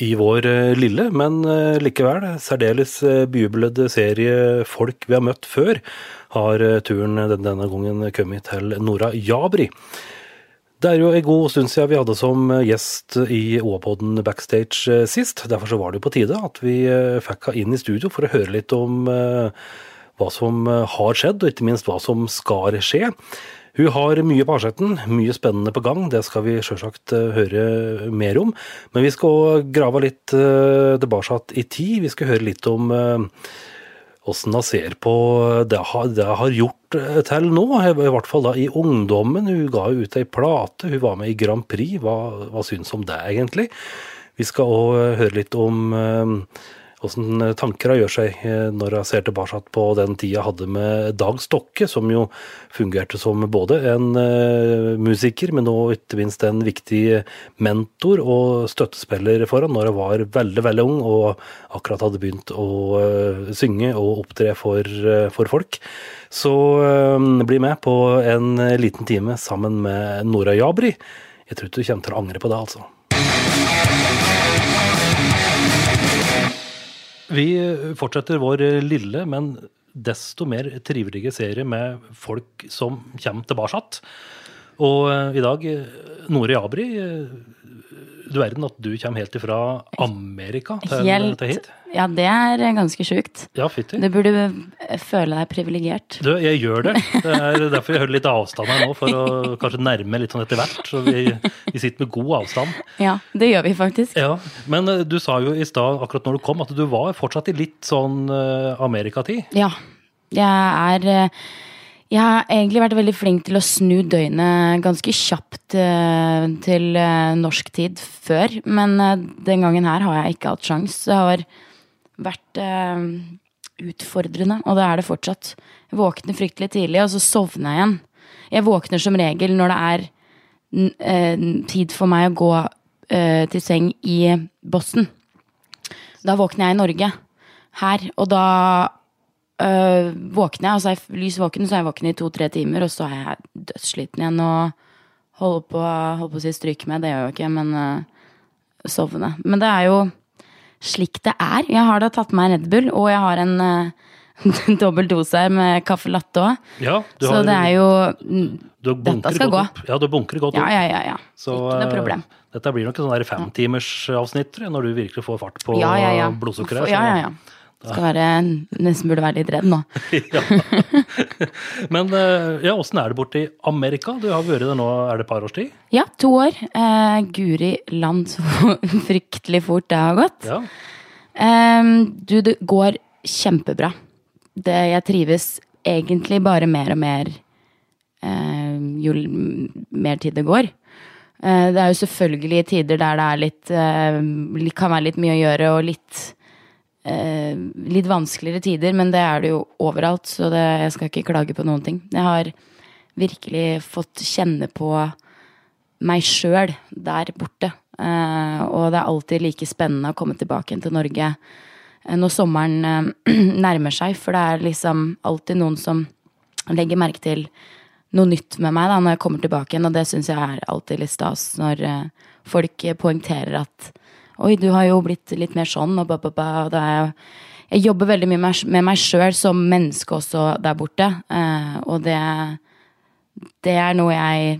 I vår eh, lille, men eh, likevel særdeles eh, bejublede serie Folk vi har møtt før, har turen denne gangen kommet til Nora Jabri. Det er jo en god stund siden vi hadde som gjest i OA-podden backstage sist. Derfor så var det jo på tide at vi fikk henne inn i studio for å høre litt om hva som har skjedd, og ikke minst hva som skal skje. Hun har mye på asjetten, mye spennende på gang. Det skal vi sjølsagt eh, høre mer om. Men vi skal grave litt eh, tilbake i tid. Vi skal høre litt om hvordan åssen hun ser på det hun har gjort eh, til nå, i hvert fall da i ungdommen. Hun ga ut ei plate, hun var med i Grand Prix. Hva, hva syns om det, egentlig? Vi skal òg høre litt om eh, åssen tanker hun gjør seg eh, når hun ser tilbake på den tida hun hadde med Dag Stokke, som jo fungerte som både en eh, musiker, men også ikke minst en viktig mentor og støttespiller for ham når hun var veldig, veldig ung og akkurat hadde begynt å eh, synge og opptre for, eh, for folk. Så eh, bli med på en liten time sammen med Nora Jabri. Jeg tror ikke du kommer til å angre på det, altså. Vi fortsetter vår lille, men desto mer trivelige serie med folk som kommer tilbake. Og eh, i dag, eh, Nore Jabri, eh, du verden at du kommer helt ifra Amerika til, Helt til hit? Ja, det er ganske sjukt. Ja, fytti. Du burde eh, føle deg privilegert. Du, jeg gjør det. Det er derfor jeg holder litt avstand her nå, for å kanskje nærme litt sånn etter hvert. Så vi, vi sitter med god avstand. Ja, det gjør vi faktisk. Ja, Men eh, du sa jo i stad, akkurat når du kom, at du var fortsatt i litt sånn eh, amerikatid. Ja. Jeg er eh, Jeg har egentlig vært veldig flink til å snu døgnet ganske kjapt eh, til eh, norsk tid før. Men eh, den gangen her har jeg ikke hatt sjans. Det har vært eh, utfordrende, og det er det fortsatt. Jeg våkner fryktelig tidlig, og så sovner jeg igjen. Jeg våkner som regel når det er eh, tid for meg å gå eh, til seng i Boston. Da våkner jeg i Norge. Her. Og da øh, våkner jeg, og så er jeg lys våken, så er jeg våken i to-tre timer, og så er jeg dødssliten igjen og holder på, holder på å si stryke med. Det gjør jeg jo ikke, men øh, sovne. Men det er jo slik det er. Jeg har da tatt meg Red Bull, og jeg har en uh, dobbel dose her med kaffe latte òg. Ja, Så har- det er jo Dette skal gå. Opp. Ja, du bunker godt opp. ja, ja. ja. Så, ikke noe eh, problem. Dette blir nok en sånn femtimersavsnitt når du virkelig får fart på Ja, ja, ja. blodsukkeret. Ja, ja, ja. Skal være, nesten burde være litt redd nå. Men eh, ja, åssen er det borte i Amerika? Du har vært der nå, er det et par års tid? Ja, to år. Eh, Guri land, så fryktelig fort det har gått. Ja. Eh, du, det går kjempebra. Det, jeg trives egentlig bare mer og mer eh, jo mer tid det går. Eh, det er jo selvfølgelig tider der det er litt, eh, kan være litt mye å gjøre og litt eh, litt vanskeligere tider, men det er det jo overalt, så det, jeg skal ikke klage på noen ting. Jeg har virkelig fått kjenne på meg sjøl der borte. Eh, og det er alltid like spennende å komme tilbake til Norge eh, når sommeren eh, nærmer seg, for det er liksom alltid noen som legger merke til noe nytt med meg da, når jeg kommer tilbake igjen, og det syns jeg er alltid litt stas når eh, folk poengterer at Oi, du har jo blitt litt mer sånn, og ba, ba, ba. Og det er Jeg jobber veldig mye med, meg sjøl som menneske også der borte, eh, og det det er noe jeg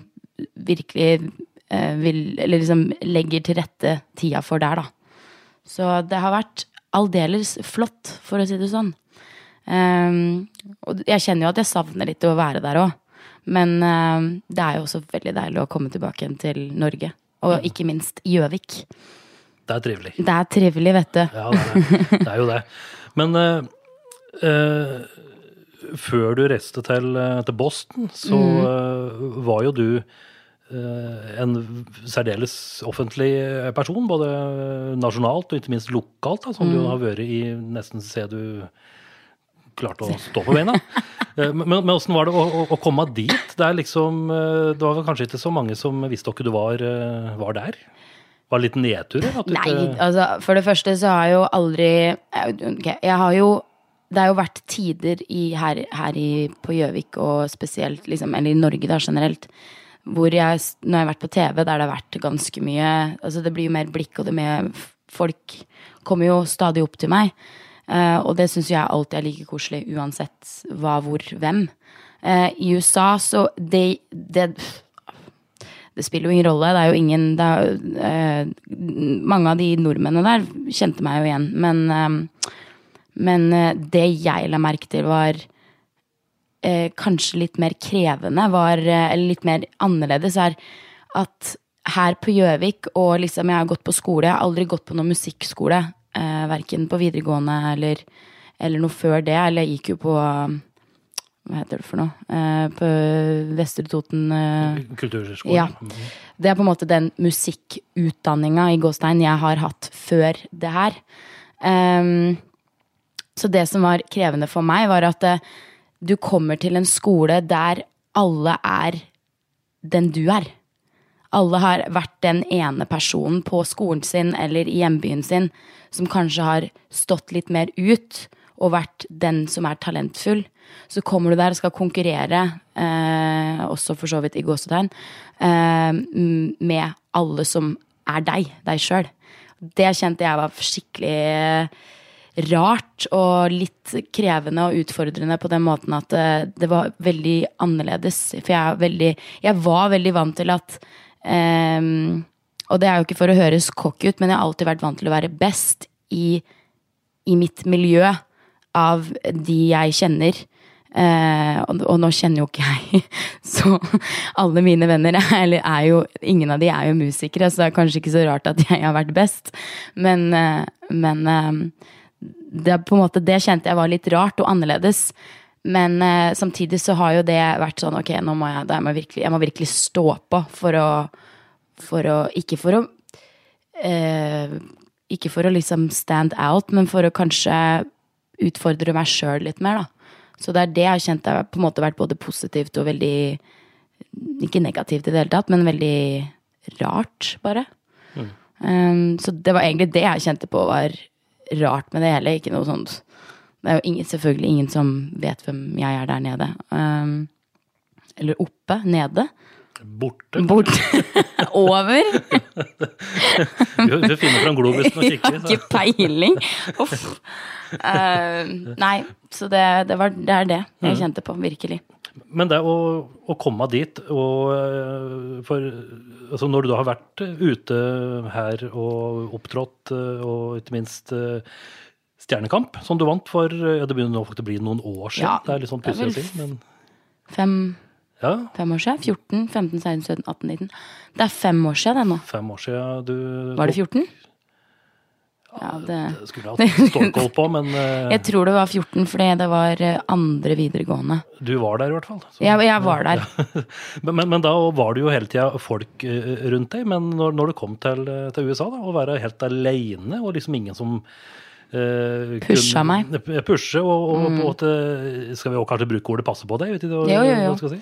virkelig eh, vil Eller liksom legger til rette tida for der, da. Så det har vært aldeles flott, for å si det sånn. Ehm, og jeg kjenner jo at jeg savner litt å være der òg. Men ehm, det er jo også veldig deilig å komme tilbake igjen til Norge. Og ikke minst Gjøvik. Det er trivelig. Det er trivelig, vet du. Ja, det er, det er jo det. Men uh, uh, før du reiste til, eh, til Boston, så Mm. eh, var jo du en særdeles offentlig person, både nasjonalt og ikke minst lokalt, da, som du har vært i nesten siden du klarte å stå på beina. Men, men åssen var det å, å, å komme dit? Det, er liksom, det var kanskje ikke så mange som visste ikke du var, var der? Var det litt nedtur? Nei, ikke- altså for det første så har jeg jo aldri okay, Jeg har jo Det har jo vært tider i, her, her i, på Gjøvik og spesielt liksom, Eller i Norge da generelt Hvor jeg, når jeg har vært på TV Der det har vært ganske mye Altså det blir jo mer blikk og det med Folk kommer jo stadig opp til meg eh, Og det synes jeg alltid er like koselig Uansett hva, hvor, hvem Eh, I USA så det, det det spiller jo ingen rolle. Det er jo ingen det er, eh, Mange av de nordmennene der kjente meg jo igjen. Men, eh, men eh, det jeg la merke til, var eh, kanskje litt mer krevende, var, eh, eller litt mer annerledes, er at her på Gjøvik, og liksom jeg har gått på skole, jeg har aldri gått på noen musikkskole. Eh, verken på videregående eller, eller noe før det. Eller jeg gikk jo på Hva heter det for noe? Eh, på Vestre Toten eh, Kulturskolen? ja. Det er på en måte den musikkutdanninga i gåstein jeg har hatt før det her. Um, så det som var krevende for meg, var at eh, du kommer til en skole der alle er den du er. Alle har vært den ene personen på skolen sin eller i hjembyen sin som kanskje har stått litt mer ut og vært den som er talentfull. Så kommer du der og skal konkurrere, eh, også for så vidt i gåsetegn, eh, med alle som er deg, deg sjøl. Det kjente jeg var skikkelig rart og litt krevende og utfordrende på den måten at det, det var veldig annerledes. For jeg, veldig, jeg var veldig vant til at eh, Og det er jo ikke for å høres cocky ut, men jeg har alltid vært vant til å være best i, i mitt miljø av de jeg kjenner. Eh, og, og nå kjenner jo ikke jeg så alle mine venner er, eller er jo Ingen av de er jo musikere, så det er kanskje ikke så rart at jeg har vært best. Men, eh, men eh, det, på en måte, det kjente jeg var litt rart og annerledes. Men samtidig så har jo det vært sånn ok, nå må jeg, jeg, må virkelig, jeg må virkelig stå på for å, for å Ikke for å Ikke for å liksom stand out, men for å kanskje utfordre meg sjøl litt mer, da. Så det er det jeg har kjent har på en måte vært både positivt og veldig Ikke negativt i det hele tatt, men veldig rart, bare. Um, så det var egentlig det jeg kjente på var rart med det hele. Ikke noe sånt Det er jo ingen, selvfølgelig ingen som vet hvem jeg er der nede. Um, eller oppe. Nede. Borte? Borte. Over. Du, du finner fram globusen og Jeg har ikke peiling. Uff. Uh, nei, så det, det, var, det er det jeg kjente på, virkelig. Men det å, å komme dit og eh, For altså når du da har vært ute her og opptrådt, eh, og ikke minst Stjernekamp, som du vant for ja, Det begynner nå faktisk å bli noen år siden. Ja, det er litt sånn pussig å si, men Fem, ja, fem år siden? 14, 15, 16, 17, 18, 19. Det er fem år siden det nå. fem år siden du Var det 14? Ja, det Det skulle jeg hatt stålkål på, men eh, Jeg tror det var 14, fordi det var eh, andre videregående. du var der i hvert fall. Så- Jeg, jeg var der. men, men, men da var det jo hele tida folk eh, rundt deg. Men når, når du kom til, til USA, da, å være helt aleine og liksom ingen som Uh, Pusha meg. Mm. Pushe, og, og på en måte Skal vi også kanskje bruke ordet passe på deg? Vet du, Jo, jo, jo. si?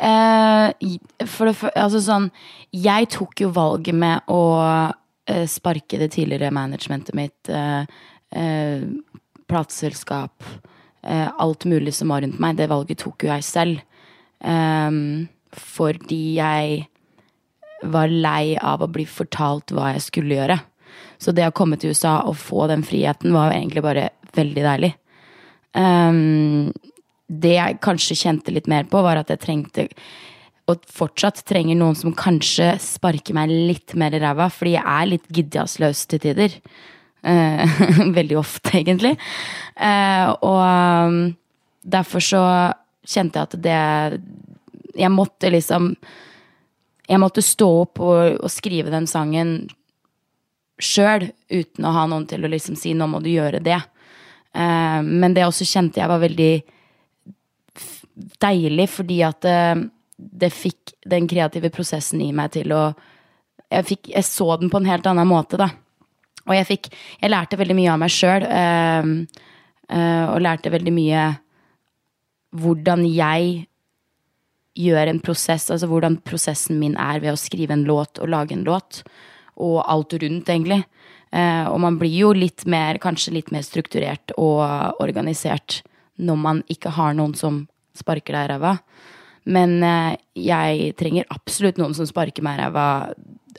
Eh, for det, altså sånn Jeg tok jo valget med å eh, sparke det tidligere managementet mitt, eh, plateselskap, alt mulig som var rundt meg. Det valget tok jo jeg selv. Fordi jeg var lei av å bli fortalt hva jeg skulle gjøre. Så det å komme til USA og få den friheten var jo egentlig bare veldig deilig. Ehm, det jeg kanskje kjente litt mer på, var at jeg trengte og fortsatt trenger noen som kanskje sparker meg litt mer i ræva, fordi jeg er litt gidjasløs til tider. Eh, veldig ofte, egentlig. Eh, og um, derfor så kjente jeg at det Jeg måtte liksom Jeg måtte stå opp og, og skrive den sangen sjøl, uten å ha noen til å liksom si 'nå må du gjøre det'. Eh, men det også kjente jeg var veldig deilig, fordi at eh, det fikk den kreative prosessen i meg til å jeg, fikk, jeg så den på en helt annen måte, da. Og jeg fikk Jeg lærte veldig mye av meg sjøl. og lærte veldig mye hvordan jeg gjør en prosess, altså hvordan prosessen min er ved å skrive en låt og lage en låt. Og alt rundt, egentlig. Eh, og man blir jo litt mer, kanskje litt mer strukturert og organisert når man ikke har noen som sparker deg i ræva. Men eh, jeg trenger absolutt noen som sparker meg i ræva.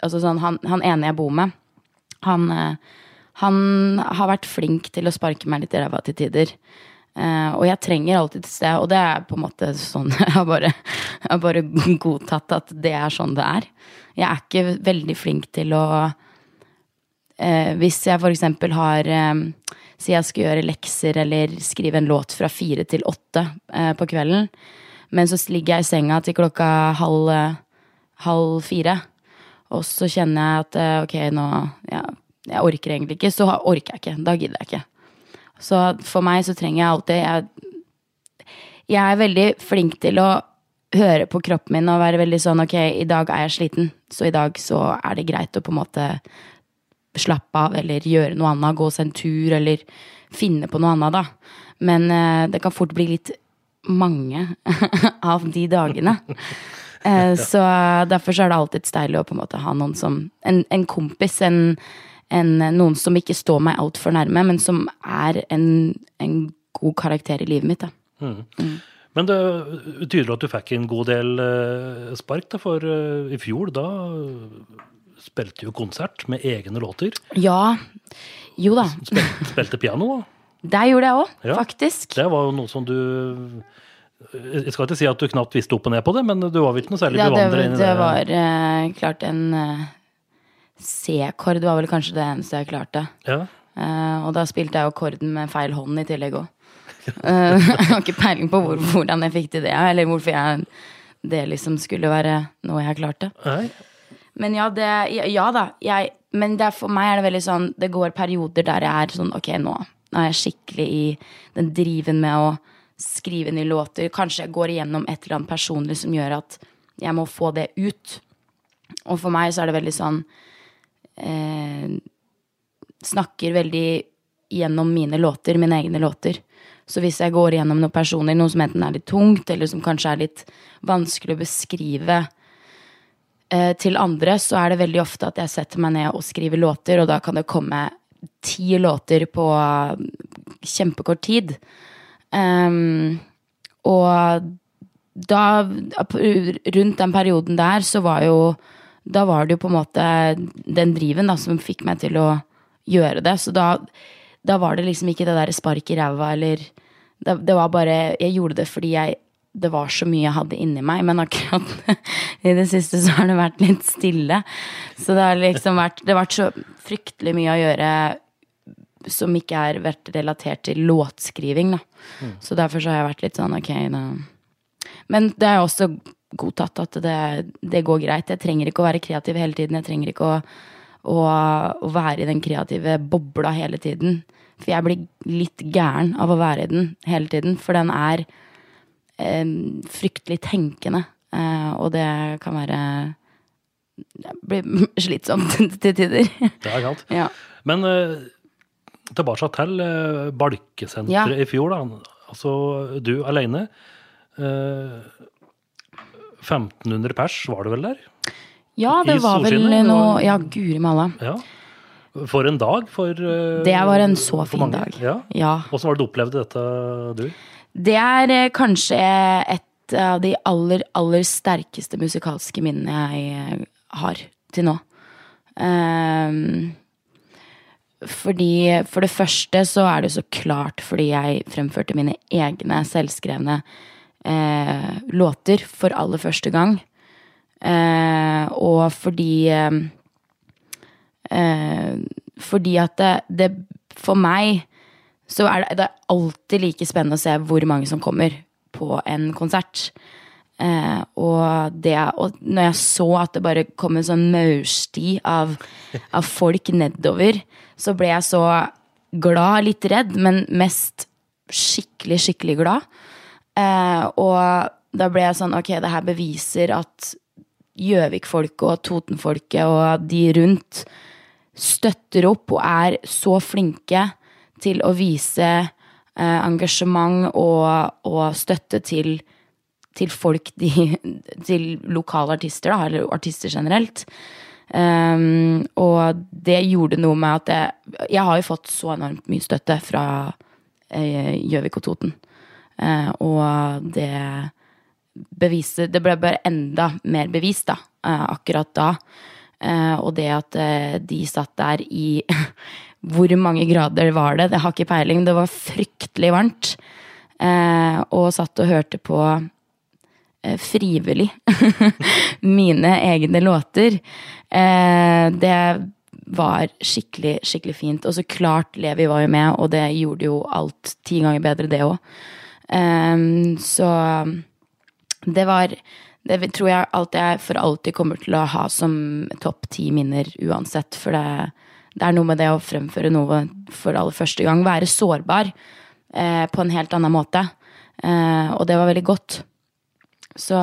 Altså sånn, han, han ene jeg bor med, han, eh, han har vært flink til å sparke meg litt i ræva til tider. Eh, og jeg trenger alltid et sted, og det er på en måte sånn Jeg har bare, jeg har bare godtatt at det er sånn det er. Jeg er ikke veldig flink til å eh, Hvis jeg eksempel har eh, Si jeg skal gjøre lekser eller skrive en låt fra fire til åtte eh, på kvelden, men så ligger jeg i senga til klokka halv, eh, halv fire, og så kjenner jeg at eh, ok, nå ja, Jeg orker egentlig ikke, så orker jeg ikke. Da gidder jeg ikke. Så for meg så trenger jeg alltid jeg, jeg er veldig flink til å høre på kroppen min og være veldig sånn ok, i dag er jeg sliten, så i dag så er det greit å på en måte slappe av eller gjøre noe annet, gå seg en tur eller finne på noe annet, da. Men eh, det kan fort bli litt mange av de dagene. Eh, så derfor så er det alltid deilig å på en måte ha noen som En, en kompis, en, en, noen som ikke står meg altfor nærme, men som er en, en god karakter i livet mitt, da. Men det er tydelig at du fikk en god del eh, spark, da, for eh, i fjor da spilte jo konsert med egne låter. Ja. Jo da. Spilte, spilte piano. Det gjorde jeg òg, Ja. faktisk. Det var jo noe som du Jeg skal ikke si at du knapt visste opp og ned på det, men du var vel ikke noe særlig Ja, bevandret i det var uh, klart en uh, C-kord var vel kanskje det eneste jeg klarte. Ja. Uh, og da spilte jeg jo korden med feil hånd i tillegg òg. jeg har ikke peiling på hvor, hvordan jeg fikk til det, eller hvorfor jeg, det liksom skulle være noe jeg klarte. Nei. Men ja, det, ja, ja da. Jeg, men er, for meg er det veldig sånn Det går perioder der jeg er sånn Ok, nå, er jeg skikkelig i den driven med å skrive nye låter. Kanskje jeg går igjennom et eller annet personlig som gjør at jeg må få det ut. Og for meg så er det veldig sånn eh, Snakker veldig gjennom mine låter, mine egne låter. Så hvis jeg går igjennom noe personlig, noe som enten er litt tungt, eller som kanskje er litt vanskelig å beskrive til andre, så er det veldig ofte at jeg setter meg ned og skriver låter, og da kan det komme ti låter på eh, kjempekort tid. Um, og da, rundt den perioden der, så var jo Da var det jo på en måte den driven da, som fikk meg til å gjøre det. Så da, da var det liksom ikke det der spark i ræva eller det, det var bare Jeg gjorde det fordi jeg det var så mye jeg hadde inni meg, men akkurat i det siste så har det vært litt stille. Så det har liksom vært Det har vært så fryktelig mye å gjøre som ikke har vært relatert til låtskriving, da. Så derfor så har jeg vært litt sånn ok, da Men det er jo også godtatt at det, det går greit. Jeg trenger ikke å være kreativ hele tiden. Jeg trenger ikke å, å, å være i den kreative bobla hele tiden. For jeg blir litt gæren av å være i den hele tiden, for den er fryktelig tenkende. Eh, og det kan være det blir slitsomt til tider. Det er sant. ja. Men eh, tilbake til eh, Balkesenteret Ja. i fjor, da. Altså, du alene. Eh, 1500 pers var det vel der? ja, I det var vel noe Ja, guri malla. Ja. For en dag for Det var en så fin dag. Ja. Ja. Åssen var det du opplevde dette, du? Det er eh, kanskje et av de aller, aller sterkeste musikalske minnene jeg eh, har til nå. Um, fordi For det første så er det så klart fordi jeg fremførte mine egne selvskrevne eh, låter for aller første gang. Eh, og fordi eh, eh, Fordi at det, det For meg så er det, det er alltid like spennende å se hvor mange som kommer på en konsert. Eh, og, det, og når jeg så at det bare kom en sånn maursti av, av folk nedover, så ble jeg så glad, litt redd, men mest skikkelig, skikkelig glad. Eh, og da ble jeg sånn, ok, det her beviser at Gjøvik-folket og Toten-folket og de rundt støtter opp og er så flinke til å vise eh, engasjement og, og støtte til, til folk de Til lokale artister, da, eller artister generelt. Um, og det gjorde noe med at jeg, jeg har jo fått så enormt mye støtte fra eh, Gjøvik og Toten. Eh, og det beviset Det ble bare enda mer bevist, da, eh, akkurat da. Eh, og det at eh, de satt der i Hvor mange grader var det? Det har ikke peiling. Det var fryktelig varmt. Eh, og satt og hørte på eh, frivillig mine egne låter. Eh, det var skikkelig, skikkelig fint. Og så klart Levi var jo med, og det gjorde jo alt ti ganger bedre, det òg. så det var Det tror jeg alt jeg for alltid kommer til å ha som topp ti minner uansett. For det, det er noe med det å fremføre noe for aller første gang. Være sårbar eh, på en helt annen måte. Eh, og det var veldig godt. Så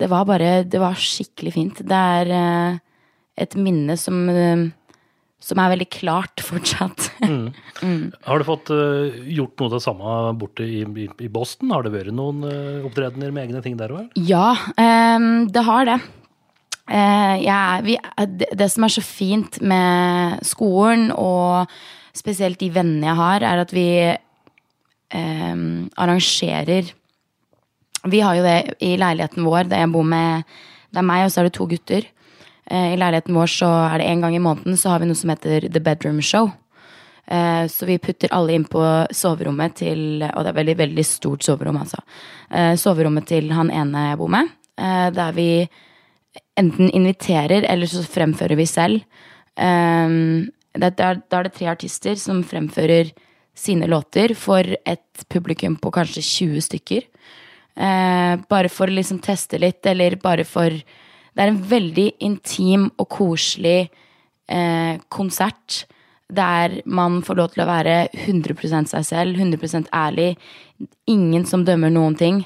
det var bare Det var skikkelig fint. Det er eh, et minne som eh, som er veldig klart fortsatt. Har du fått uh, gjort noe av det samme borte i, i, i Boston? Har det vært noen uh, opptredener med egne ting der òg? Ja, ehm, det har det. Eh, jeg er- vi, det, det som er så fint med skolen, og spesielt de vennene jeg har, er at vi um, arrangerer Vi har jo det i leiligheten vår, der jeg bor med Det er meg, og så er det to gutter. Uh, I leiligheten vår så er det en gang i måneden så har vi noe som heter The Bedroom Show. Eh, Så vi putter alle inn på soverommet til Og det er veldig, veldig stort soverom, altså. Eh, Soverommet til han ene jeg bor med. eh, Der vi enten inviterer, eller så fremfører vi selv. Um, det, er, da er det tre artister som fremfører sine låter for et publikum på kanskje 20 stykker. Uh, bare for å liksom teste litt, eller bare for Det er en veldig intim og koselig uh, konsert der man får lov til å være 100% seg selv, 100% ærlig. Ingen som dømmer noen ting.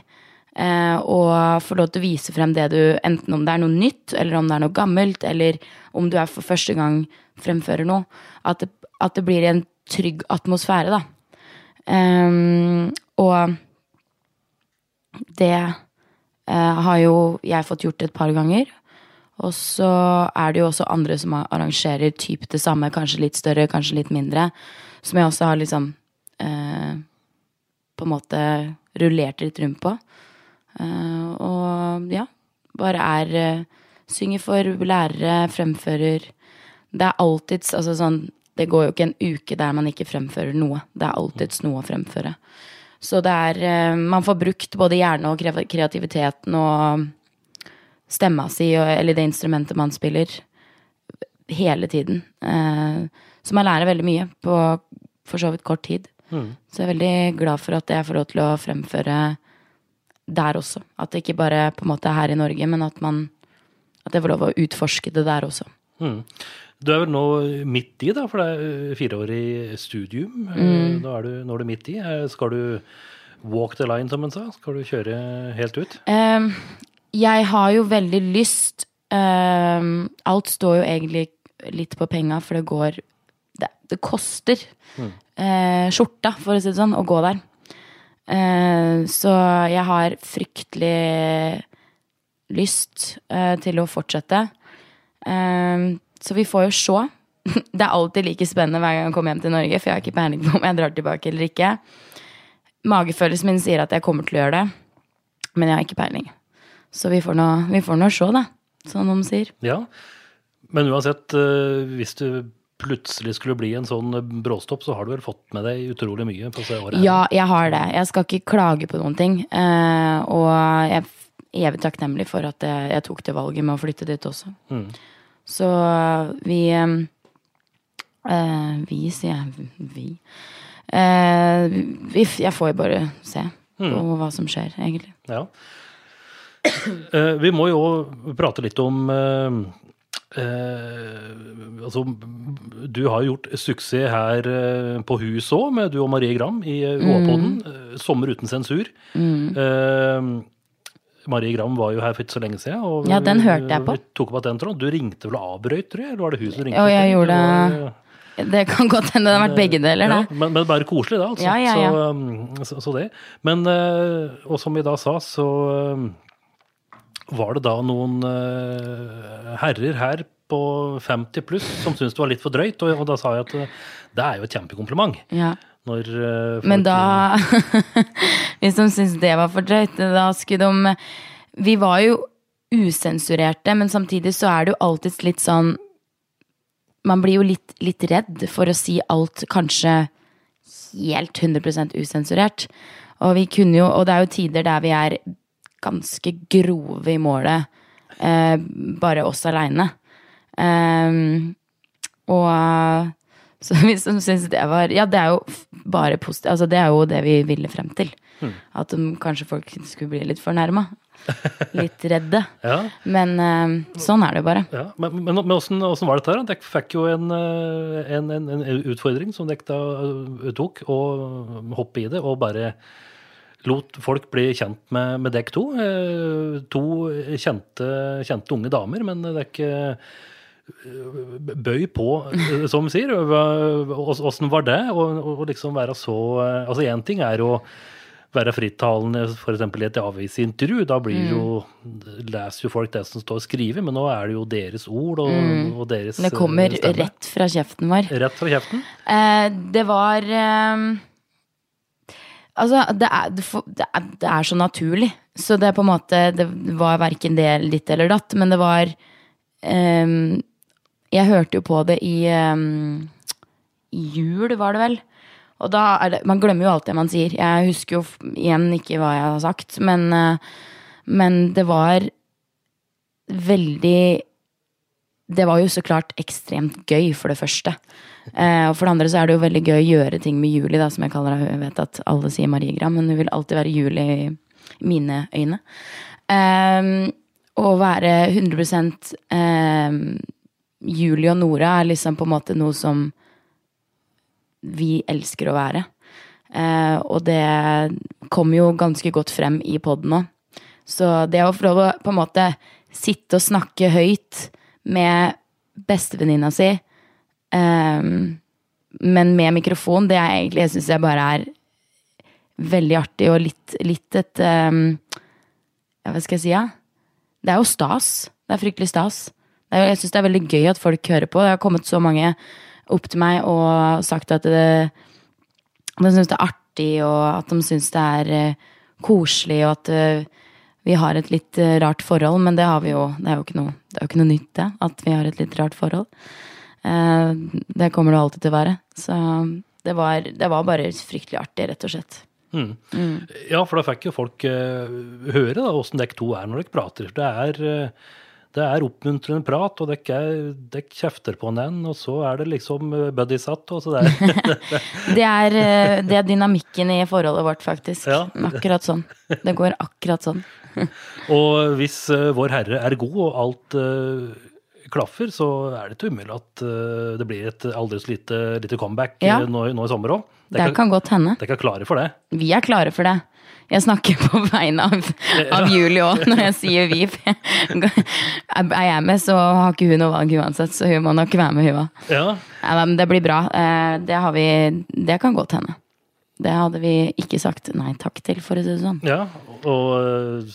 Eh, og få lov til å vise frem det du Enten om det er noe nytt, eller om det er noe gammelt, eller om du er for første gang fremfører noe. At det, at det blir en trygg atmosfære, da. Um, og det eh, har jo jeg fått gjort et par ganger. Og så er det jo også andre som arrangerer typ det samme, kanskje litt større, kanskje litt mindre. Som jeg også har liksom eh, på en måte rullert litt rundt på. Eh, og ja, bare er eh, Synger for lærere, fremfører. Det er alltids altså sånn Det går jo ikke en uke der man ikke fremfører noe. Det er alltids noe å fremføre. Så det er eh, Man får brukt både hjerne og kreativiteten og stemma si, eller det instrumentet man spiller, hele tiden. Eh, så man lærer veldig mye på for så vidt kort tid. Så jeg er veldig glad for at jeg får lov til å fremføre der også. At det ikke bare på en måte er her i Norge, men at man at jeg får lov å utforske det der også. Du er vel nå midt i, da, for det er fireårig studium. Mm. Nå, er du, nå er du midt i. Eh, Skal du walk the line, som en sa? Skal du kjøre helt ut? Um, jeg har jo veldig lyst um, Alt står jo egentlig litt på penga, for det går Det, det koster eh, skjorta, for å si det sånn, å gå der. Eh, så jeg har fryktelig lyst eh, til å fortsette. Ehm, så vi får jo se. Det er alltid like spennende hver gang jeg kommer hjem til Norge, for jeg har ikke peiling på om jeg drar tilbake eller ikke. Magefølelsen min sier at jeg kommer til å gjøre det, men jeg har ikke peiling. Så vi får nå, vi se, da. Som de sier. Ja. Men uansett, eh, hvis du plutselig skulle bli en sånn bråstopp, så har du vel fått med deg utrolig mye på det året? Ja, jeg har det. Jeg skal ikke klage på noen ting. Eh, og jeg er evig takknemlig for at jeg, tok det valget med å flytte dit også. Så vi eh, Vi, sier jeg. Vi. Eh, vi. Jeg får jo bare se på hva som skjer, egentlig. Ja. Eh, vi må jo prate litt om eh, eh, altså du har gjort suksess her eh, på huset òg, med du og Marie Gram i eh, OA-poden. Eh, Sommer uten sensur. Eh, Marie Gram var jo her for ikke så lenge siden. Og Ja, den hørte jeg på. Vi tok opp den. Du ringte vel og avbrøt, tror jeg? Eller var det hun som ringte? Og jeg gjorde Det Det kan godt hende det har vært begge deler, ja, men, men bare koselig, da. Altså. Ja, ja. Så, så, så det. Men, eh, og som vi da sa, så var det da noen eh, herrer her på 50 pluss som syntes det var litt for drøyt, og, da sa jeg at eh, det er jo et kjempekompliment. Ja. Når eh, folk Men da Hvis de syntes det var for drøyt, da skulle de Vi var jo usensurerte, men samtidig så er det jo alltid litt sånn Man blir jo litt, litt redd for å si alt kanskje helt 100% usensurert. Og vi kunne jo Og det er jo tider der vi er ganske grove i målet, eh, bare oss aleine. Um, og så hvis de syns det var Ja, det er jo bare positivt. Altså, det er jo det vi ville frem til. At de, kanskje folk skulle bli litt fornærma. Litt redde. Ja. Men uh, sånn er det bare. Ja, men, men, hvordan var dette her? Dere fikk jo en, eh, en, en, en utfordring som dere eh, tok, og hoppe i det, og bare lot folk bli kjent med, med dere to. Eh, To kjente, kjente unge damer, men det er ikke eh, bøy på, eh, som sier. Åssen var det? Å liksom være så Altså, én ting er å være frittalende f.eks. i et avisintervju. Da blir jo, leser jo folk det som står skrevet, men nå er det jo deres ord og, og deres Det kommer stemme. rett fra kjeften vår. Rett fra kjeften. Eh, det var eh, Altså, det er, det, er, det er så naturlig. Så det er på en måte Det var verken det ditt eller datt, men det var um, Jeg hørte jo på det i um, jul, var det vel. Og da er det Man glemmer jo alt det man sier. Jeg husker jo igjen ikke hva jeg har sagt, men, uh, men det var veldig det var jo så klart ekstremt gøy, for det første. Eh, og for det andre så er det jo veldig gøy å gjøre ting med Julie, da, som jeg kaller henne. Jeg vet at alle sier Marie Gram, men hun vil alltid være Julie i mine øyne. Eh, å være 100 eh, Julie og Nora er liksom på en måte noe som vi elsker å være. Eh, og det kommer jo ganske godt frem i poden òg. Så det å få lov å på en måte sitte og snakke høyt med bestevenninna si, ehm, men med mikrofon, det er egentlig Jeg syns jeg bare er veldig artig og litt, litt et um, Ja, hva skal jeg si, ja? Det er jo stas. Det er fryktelig stas. Er, jeg syns det er veldig gøy at folk hører på. Det har kommet så mange opp til meg og sagt at det, de syns det er artig, og at de syns det er eh, koselig, og at eh, vi har et litt eh, rart forhold. Men det har vi jo. Det er jo ikke noe, det er jo ikke noe nytt, det. At vi har et litt rart forhold. Eh, det kommer det alltid til å være. Så det var, det var bare fryktelig artig, rett og slett. Ja, for da fikk jo folk uh, høre da, åssen dere to er når dere prater. Det er, eh, det er oppmuntrende prat, og dere, er- kjefter på hverandre, og så er det liksom buddy-satt. Det Det er, det er dynamikken i forholdet vårt, faktisk. Ja. Akkurat sånn. Det går akkurat sånn. og hvis Vår Herre er god, og alt klaffer, så er det ikke umulig at eh, det blir et aldri så lite, lite comeback Ja. eh, nå, nå i sommer òg. Det kan godt hende. Dere er klare for det? Vi er klare for det. Jeg snakker på vegne av, av Julie òg, når jeg sier vi. Er jeg med, så har ikke hun noe valg uansett, så hun må nok være med, hun òg. Ja. Ja, men det blir bra. Eh, Det, har vi, det kan godt hende. Det hadde vi ikke sagt nei takk til, for å si det sånn. ja og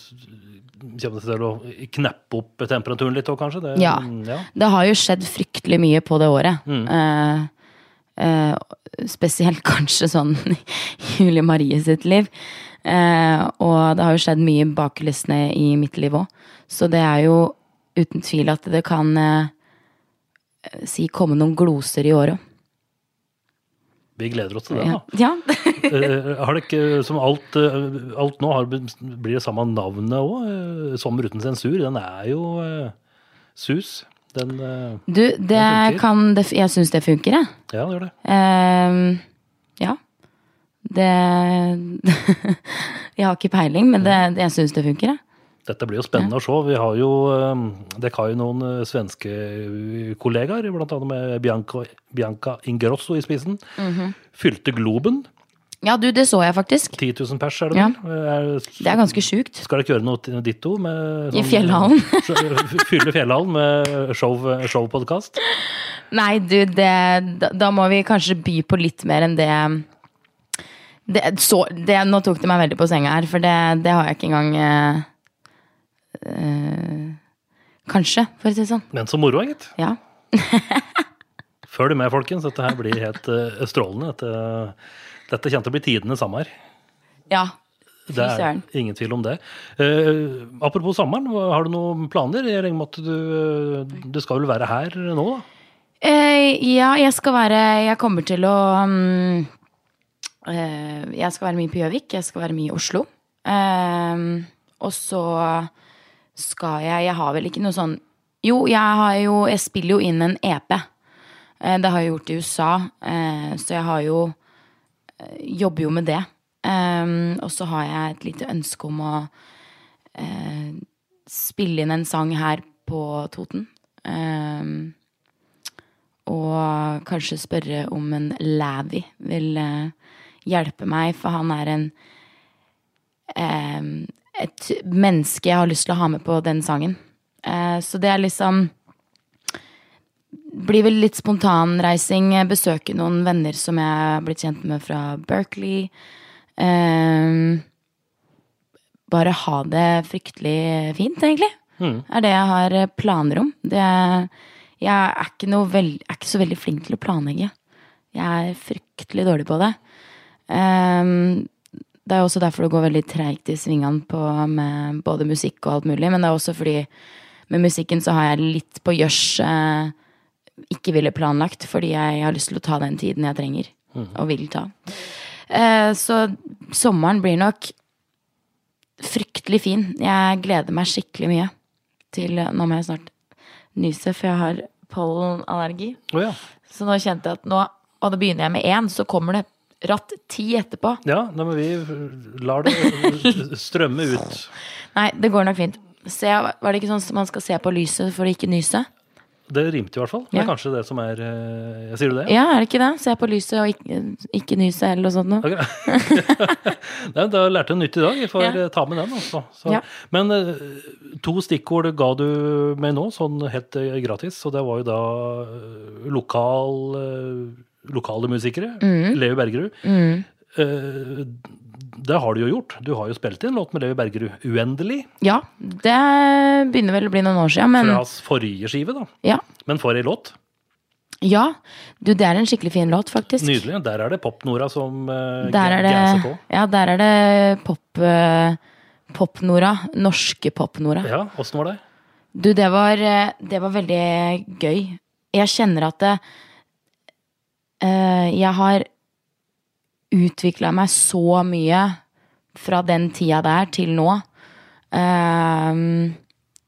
kommer det til å kneppe opp temperaturen litt òg, kanskje? Det, Ja. ja. Det har jo skjedd fryktelig mye på det året. Eh, eh, spesielt kanskje sånn i Julie Marie sitt liv. Eh, og det har jo skjedd mye bak kulissene i mitt liv òg. Så det er jo uten tvil at det kan eh, si komme noen gloser i året. Vi gleder oss til det. Da. ja. Eh, har det ikke, som alt, eh, alt nå, har, blir det samme navnet òg? Sommer uten sensur. Den er jo eh, sus. Den eh, Du, det den kan det, Jeg syns det funker, jeg. Ja, det gjør det. Uh, ja. Det Jeg har ikke peiling, men det, jeg syns det funker, jeg. Dette blir jo spennende å se. Vi har jo, eh, Dere har jo noen eh, svenske kollegaer, annet med Bianca, Bianca Ingrosso i spissen. Mhm. Fylte Globen. Ja, du, det så jeg faktisk. 10 000 pers, er det Ja. vel? Det er ganske sjukt. Skal dere gjøre noe ditto? Med, I fjellhallen. Fylle fjellhallen med show, showpodkast? Nei, du, det, da, må vi kanskje by på litt mer enn det det, så, det Nå tok det meg veldig på senga her, for det, det har jeg ikke engang eh, eh, Kanskje, for å si det sånn. Men så moro, gitt. Ja. Følg med, folkens. Dette her blir helt eh, strålende. Dette, dette kommer til å bli tidenes sommer. ja. Fy Det er ingen tvil om det. Uh, apropos sommeren, har du noen planer? Jeg regner med at du, eh, du skal vel være her nå, da? Uh, ja, jeg skal være Jeg kommer til å um, uh, Jeg skal være mye på Gjøvik. Jeg skal være mye i Oslo. Og så skal jeg Jeg har vel ikke noe sånn Jo, jeg har jo Jeg spiller jo inn en EP. Det har jeg gjort i USA, så jeg har jo Jobber jo med det. Um, og så har jeg et lite ønske om å uh, spille inn en sang her på Toten. Um, og kanskje spørre om en Lavi vil uh, hjelpe meg, for han er en eh, et menneske jeg har lyst til å ha med på den sangen. Uh, så det er liksom Blir vel litt spontanreising. eh, Besøke noen venner som jeg har blitt kjent med fra Berkeley. Eh, bare ha det fryktelig fint, egentlig. Er det jeg har eh, planer om. Det jeg er ikke, veld, er ikke så veldig flink til å planlegge. Jeg er fryktelig dårlig på det. Ehm, det er også derfor det går veldig treigt i svingene på, med både musikk og alt mulig. Men det er også fordi med musikken så har jeg litt på gjørs eh, ikke ville planlagt, fordi jeg har lyst til å ta den tiden jeg trenger, og vil ta. Eh, så sommeren blir nok fryktelig fin. Jeg gleder meg skikkelig mye til Nå må jeg snart nyse, for jeg har pollenallergi. Oh, ja. Så nå kjente jeg at nå Og da begynner jeg med én, så kommer det ratt ti etterpå. Ja, da må vi lar det strømme ut. Nei, det går nok fint. Se, var det ikke sånn at man skal se på lyset for å ikke nyse? Det rimte i hvert fall. Det er Ja. kanskje det som er eh, Sier du det? Ja, er det ikke det? Se på lyset og ikke, ikke nyse eller noe sånt noe. Ok. Nei, da lærte jeg nytt i dag. Jeg får Ja. eh, ta med den. Altså. Så, Ja. Men eh, to stikkord ga du meg nå, sånn helt gratis. Og det var jo da lokal, lokale musikere. Mm. Leo Bergerud. Eh, det har du jo gjort. Du har jo spilt inn låt med Levi Bergerud. 'Uendelig'. Ja, det begynner vel å bli noen år siden, men Fra hans forrige skive, da. ja. Men for ei låt. Ja, du, det er en skikkelig fin låt, faktisk. Nydelig. Der er det Pop-Nora som uh, Der er det, på. ja, der er det pop... Uh... Pop-Nora. Norske Pop-Nora. Ja, åssen var det? Du, det var, eh, det var veldig gøy. Jeg kjenner at det, uh, jeg har utvikla meg så mye fra den tida der til nå. Um,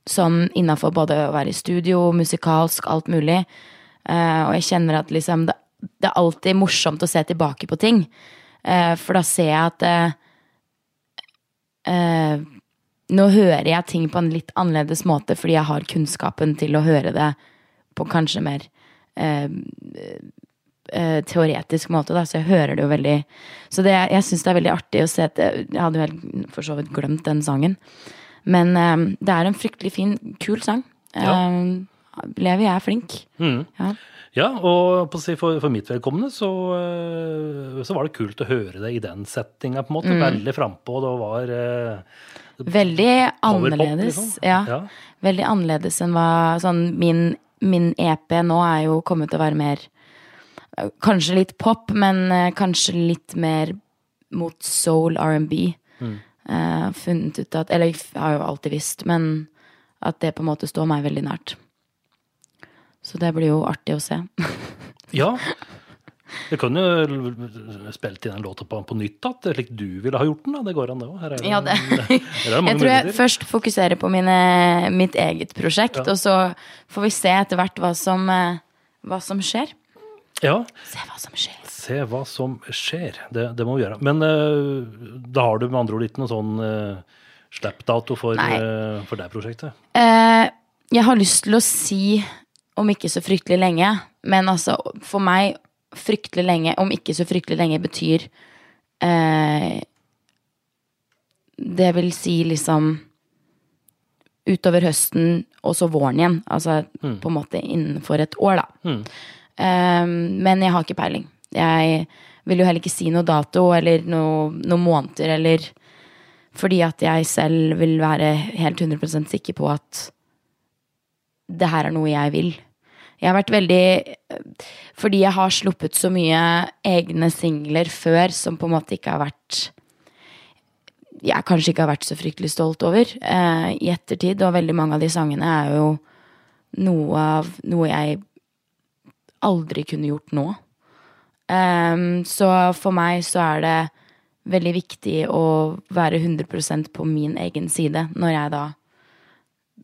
sånn innafor både å være i studio, musikalsk, alt mulig. Uh, og jeg kjenner at liksom det, det er alltid morsomt å se tilbake på ting. Uh, for da ser jeg at uh, nå hører jeg ting på en litt annerledes måte fordi jeg har kunnskapen til å høre det på kanskje mer eh, eh, teoretisk måte, da, så jeg hører det jo veldig Så det, jeg syns det er veldig artig å se at Jeg hadde vel for så vidt glemt den sangen. Men eh, det er en fryktelig fin, kul sang. Ja. Eh, Levi er flink. Mm. Ja. Ja, og for, for mitt vedkommende så, eh, så var det kult å høre det i den settinga, på en måte. Mm. Veldig frampå. Det var eh, Veldig annerledes. liksom. Ja. Ja. Veldig annerledes enn hva sånn min, min EP nå er jo kommet til å være mer eh, Kanskje litt pop, men eh, kanskje litt mer mot soul R&B. Mm. Uh, funnet ut at Eller jeg har jo alltid visst, men at det på en måte står meg veldig nært. Så det blir jo artig å se. ja. Du kunne jo spilt inn en låt på, på nytt igjen, slik du ville ha gjort den. da, Det går an, det òg. Ja, det- Jeg tror jeg muligheter. først fokuserer på mine, mitt eget prosjekt, Ja. og så får vi se etter hvert hva som, eh, hva som skjer. Ja, Se hva som skjer. se hva som skjer. Det, det må vi gjøre. Men uh, da har du med andre ord ikke noe sånn uh, Slippdato for, Nei. eh, for det prosjektet? Uh, jeg har lyst til å si om ikke så fryktelig lenge, men altså for meg fryktelig lenge, om ikke så fryktelig lenge, betyr eh, Det vil si liksom utover høsten og så våren igjen. Altså på en måte innenfor et år, da. Eh, men jeg har ikke peiling. Jeg vil jo heller ikke si noe dato eller noe, noen måneder eller fordi at jeg selv vil være helt 100% sikker på at det her er noe jeg vil. Jeg har vært veldig Fordi jeg har sluppet så mye egne singler før som på en måte ikke har vært Jeg kanskje ikke har vært så fryktelig stolt over eh, i ettertid, og veldig mange av de sangene er jo noe av noe jeg aldri kunne gjort nå. Um, så for meg så er det veldig viktig å være 100% på min egen side når jeg da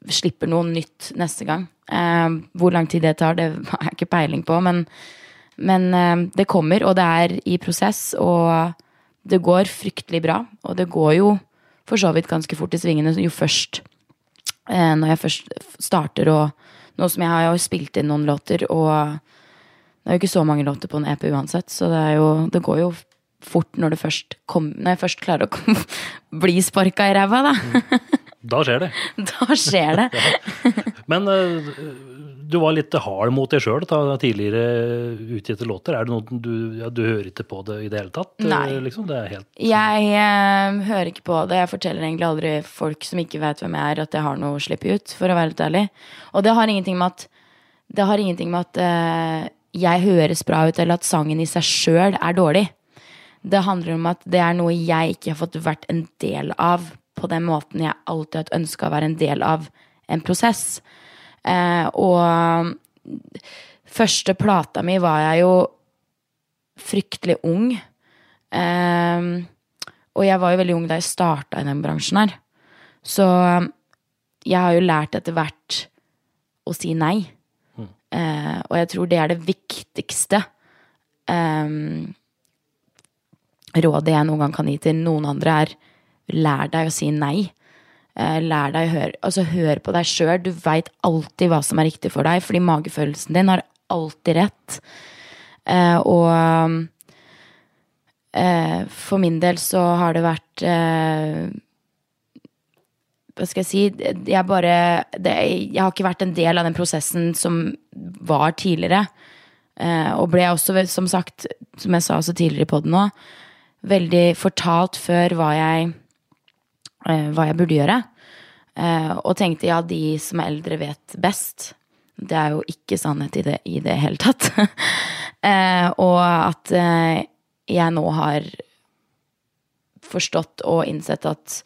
slipper noe nytt neste gang. Um, hvor lang tid det tar, det har jeg ikke peiling på, men, men um, det kommer, og det er i prosess, og det går fryktelig bra. Og det går jo for så vidt ganske fort i svingene jo først eh, Når jeg først starter og Nå som jeg har jo spilt inn noen låter, og det er jo ikke så mange låter på en EP uansett, så det, jo, det går jo fort når, du først kom, når først klarer å kom, bli sparka i ræva, da. Da skjer det. Da skjer det. Men eh, du var litt hard mot deg sjøl tidligere utgitte låter. Er det noe du, ja, du hører ikke på det i det hele tatt? Nei. eh, Liksom? Det helt Jeg eh, hører ikke på det. Jeg forteller egentlig aldri folk som ikke vet hvem jeg er, at jeg har noe å slippe ut, for å være litt ærlig. Og det har ingenting med at Det har ingenting med at eh, jeg høres bra ut, eller at sangen i seg sjøl er dårlig. Det handler om at det er noe jeg ikke har fått vært en del av på den måten jeg alltid har hatt ønska å være en del av en prosess. Eh, og første plata mi var jeg jo fryktelig ung. Eh, og jeg var jo veldig ung da jeg starta i den bransjen her. Så jeg har jo lært etter hvert å si nei. Eh, og jeg tror det er det viktigste eh, rådet jeg noen gang kan gi til noen andre, er lær deg å si nei. Eh, lær deg å høre Altså, hør på deg sjøl. Du veit alltid hva som er riktig for deg, fordi magefølelsen din har alltid rett. Eh, og eh, for min del så har det vært eh, hva skal jeg si Jeg bare det, Jeg har ikke vært en del av den prosessen som var tidligere. Eh, og ble også, som sagt, som jeg sa også tidligere på poden nå, veldig fortalt før hva jeg, eh, hva jeg burde gjøre. Eh, og tenkte ja, de som er eldre, vet best. Det er jo ikke sannhet i det i det hele tatt. eh, og at eh, jeg nå har forstått og innsett at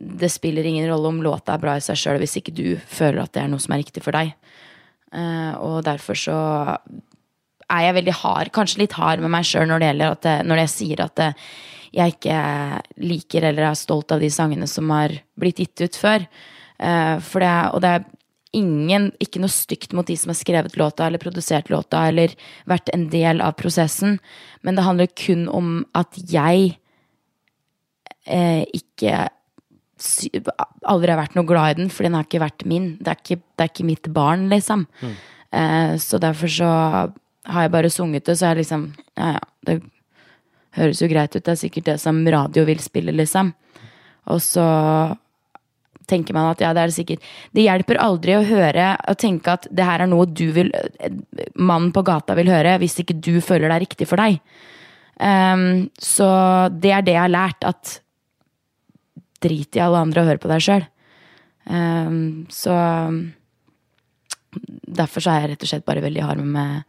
det spiller ingen rolle om låta er bra i seg sjøl hvis ikke du føler at det er noe som er riktig for deg. Eh, og derfor så er jeg veldig hard, kanskje litt hard med meg sjøl når, det gjelder at når jeg sier at jeg ikke liker eller er stolt av de sangene som har blitt gitt ut før. Eh, for det, og det er ingen, ikke noe stygt mot de som har skrevet låta eller produsert låta eller vært en del av prosessen, men det handler kun om at jeg eh, ikke aldri har vært noe glad i den, for den har ikke vært min. Det er ikke, det er ikke mitt barn, liksom. Eh, så derfor så har jeg bare sunget det, så jeg liksom Ja, ja, det høres jo greit ut. Det er sikkert det som radio vil spille, liksom. Og så tenker man at ja, det er det sikkert. Det hjelper aldri å høre og tenke at det her er noe du vil Mannen på gata vil høre, hvis ikke du føler det er riktig for deg. Um, så det er det jeg har lært, at drit i alle andre og hør på deg sjøl. så derfor så er jeg rett og slett bare veldig hard med,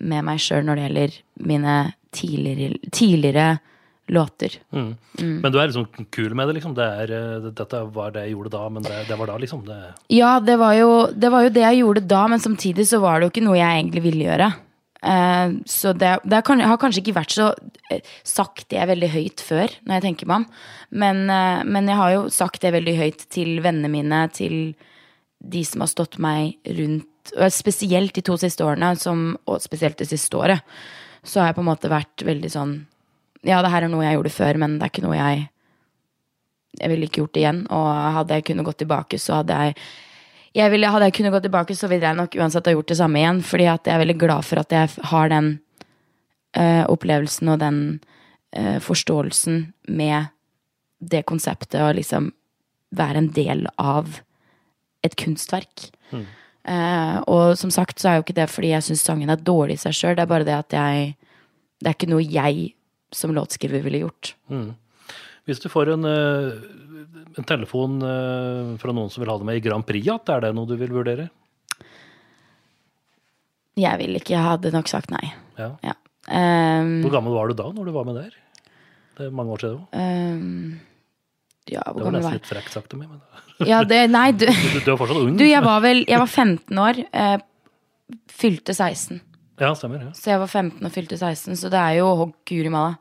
med meg sjøl når det gjelder mine tidligere, tidligere låter. Men du er liksom kul med det, liksom. Det er, eh, dette var det jeg gjorde da, men det, det var da, liksom. Det, Ja, det var, jo, det var jo det jeg gjorde da, men samtidig så var det jo ikke noe jeg egentlig ville gjøre. Eh, så det, det kan- har kanskje ikke vært så eh, sagt det veldig høyt før, når jeg tenker meg om. Men, eh, men jeg har jo sagt det veldig høyt til vennene mine, til de som har stått meg rundt, og spesielt de to siste årene, som, og spesielt det siste året, så har jeg på en måte vært veldig sånn Ja, det her er noe jeg gjorde før, men det er ikke noe jeg jeg ville ikke gjort igjen. Og hadde jeg kunnet gått tilbake, så hadde jeg jeg ville, Hadde jeg kunnet gå tilbake, så ville jeg nok uansett ha gjort det samme igjen. Fordi at jeg er veldig glad for at jeg har den uh, opplevelsen og den uh, forståelsen med det konseptet å liksom være en del av et kunstverk. Eh, og som sagt så er jo ikke det fordi jeg syns sangen er dårlig i seg sjøl, det er bare det at jeg Det er ikke noe jeg som låtskriver ville gjort. Hvis du får en, eh, en telefon eh, fra noen som vil ha det med i Grand Prix, at er det noe du vil vurdere? Jeg ville ikke, jeg hadde nok sagt nei. Ja. Ja. Um, Hvor gammel var du da, når du var med der? Det er mange år siden. um, ja, hvor Det var nesten var litt frekt sagt av meg, men Ja, det, nei, du, du, du er fortsatt ung. du, jeg var vel Jeg var 15 år. Uh, fylte 16. Ja, stemmer. Ja. Så jeg var 15 og fylte 16, så det er jo oh, guri malla.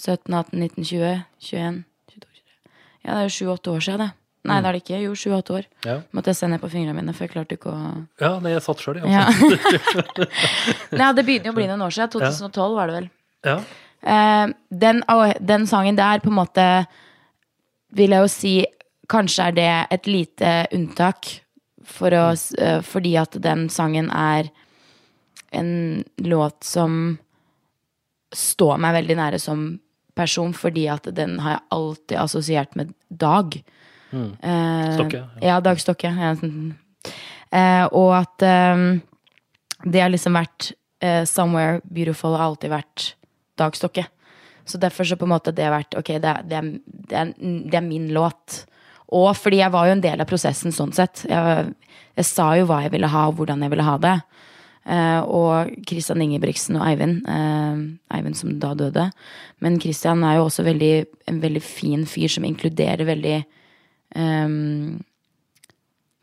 17, 18, 19, 20, 21, 22, 23 Ja, det er jo 7-8 år siden, det. Nei, det er det ikke. Jo, 7-8 år. Ja. Måtte jeg se ned på fingrene mine, for jeg klarte ikke å ja, nei, jeg satt sjøl, jeg. Ja. Nei, det begynner jo å bli noen år siden. 2012 var det vel. Ja. Eh, den, den sangen der, på en måte, vil jeg jo si Kanskje er det et lite unntak, for å, eh, fordi at den sangen er en låt som står meg veldig nære som person, fordi at den har jeg alltid assosiert med Dag. Eh, Stokke, ja. Ja, Dag Stokke. Eh, og at eh, det har liksom vært eh, Somewhere Beautiful har alltid vært Dag Stokke. Så derfor så på en måte det har vært Ok, det er, det er, det er, det er min låt. Og fordi jeg var jo en del av prosessen sånn sett. Jeg, jeg sa jo hva jeg ville ha, og hvordan jeg ville ha det. Eh, og Christian Ingebrigtsen og Eivind, eh, Eivind som da døde. Men Christian er jo også veldig, en veldig fin fyr som inkluderer veldig um,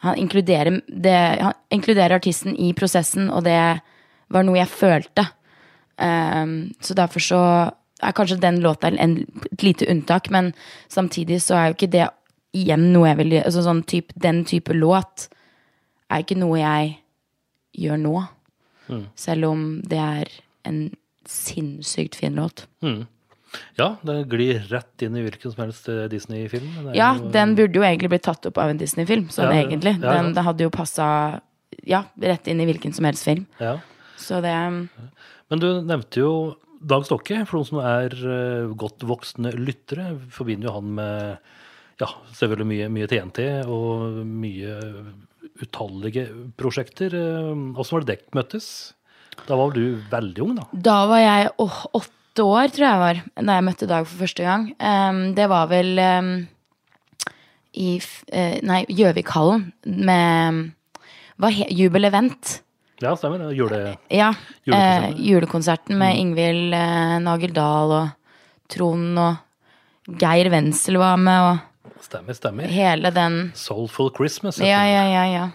han inkluderer, det, han inkluderer artisten i prosessen, og det var noe jeg følte. Um, så derfor så er kanskje den låta et lite unntak, men samtidig så er jo ikke det igjen noe jeg vil altså sånn typ, Den type låt er ikke noe jeg gjør nå. Selv om det er en sinnssykt fin låt. ja, det glir rett inn i hvilken som helst eh, Disney-film. Ja, jo- den burde jo egentlig blitt tatt opp av en Disney-film, sånn Ja, egentlig. Ja, ja. Den, det hadde jo passa ja, rett inn i hvilken som helst film. Ja. Så det Men du nevnte jo Dag Stokke. For noen som er eh, godt voksne lyttere, forbinder jo han med ja, selvfølgelig mye, mye TNT og mye utallige prosjekter. Åssen var det dere møttes? Da var du veldig ung, da? Da var jeg åh, åtte år, tror jeg var, da jeg møtte Dag for første gang. Um, det var vel um, i uh, eh, Nei, Gjøvikhallen med hva he, Jubel Event. Ja, stemmer. Jule... Ja. Julekonserten. Eh, julekonserten med Ingvild eh, Nagel Dahl og Trond og Geir Wenzel var med, og Stemmer, stemmer. hele den Soulful Christmas. Ja, ja, ja, ja.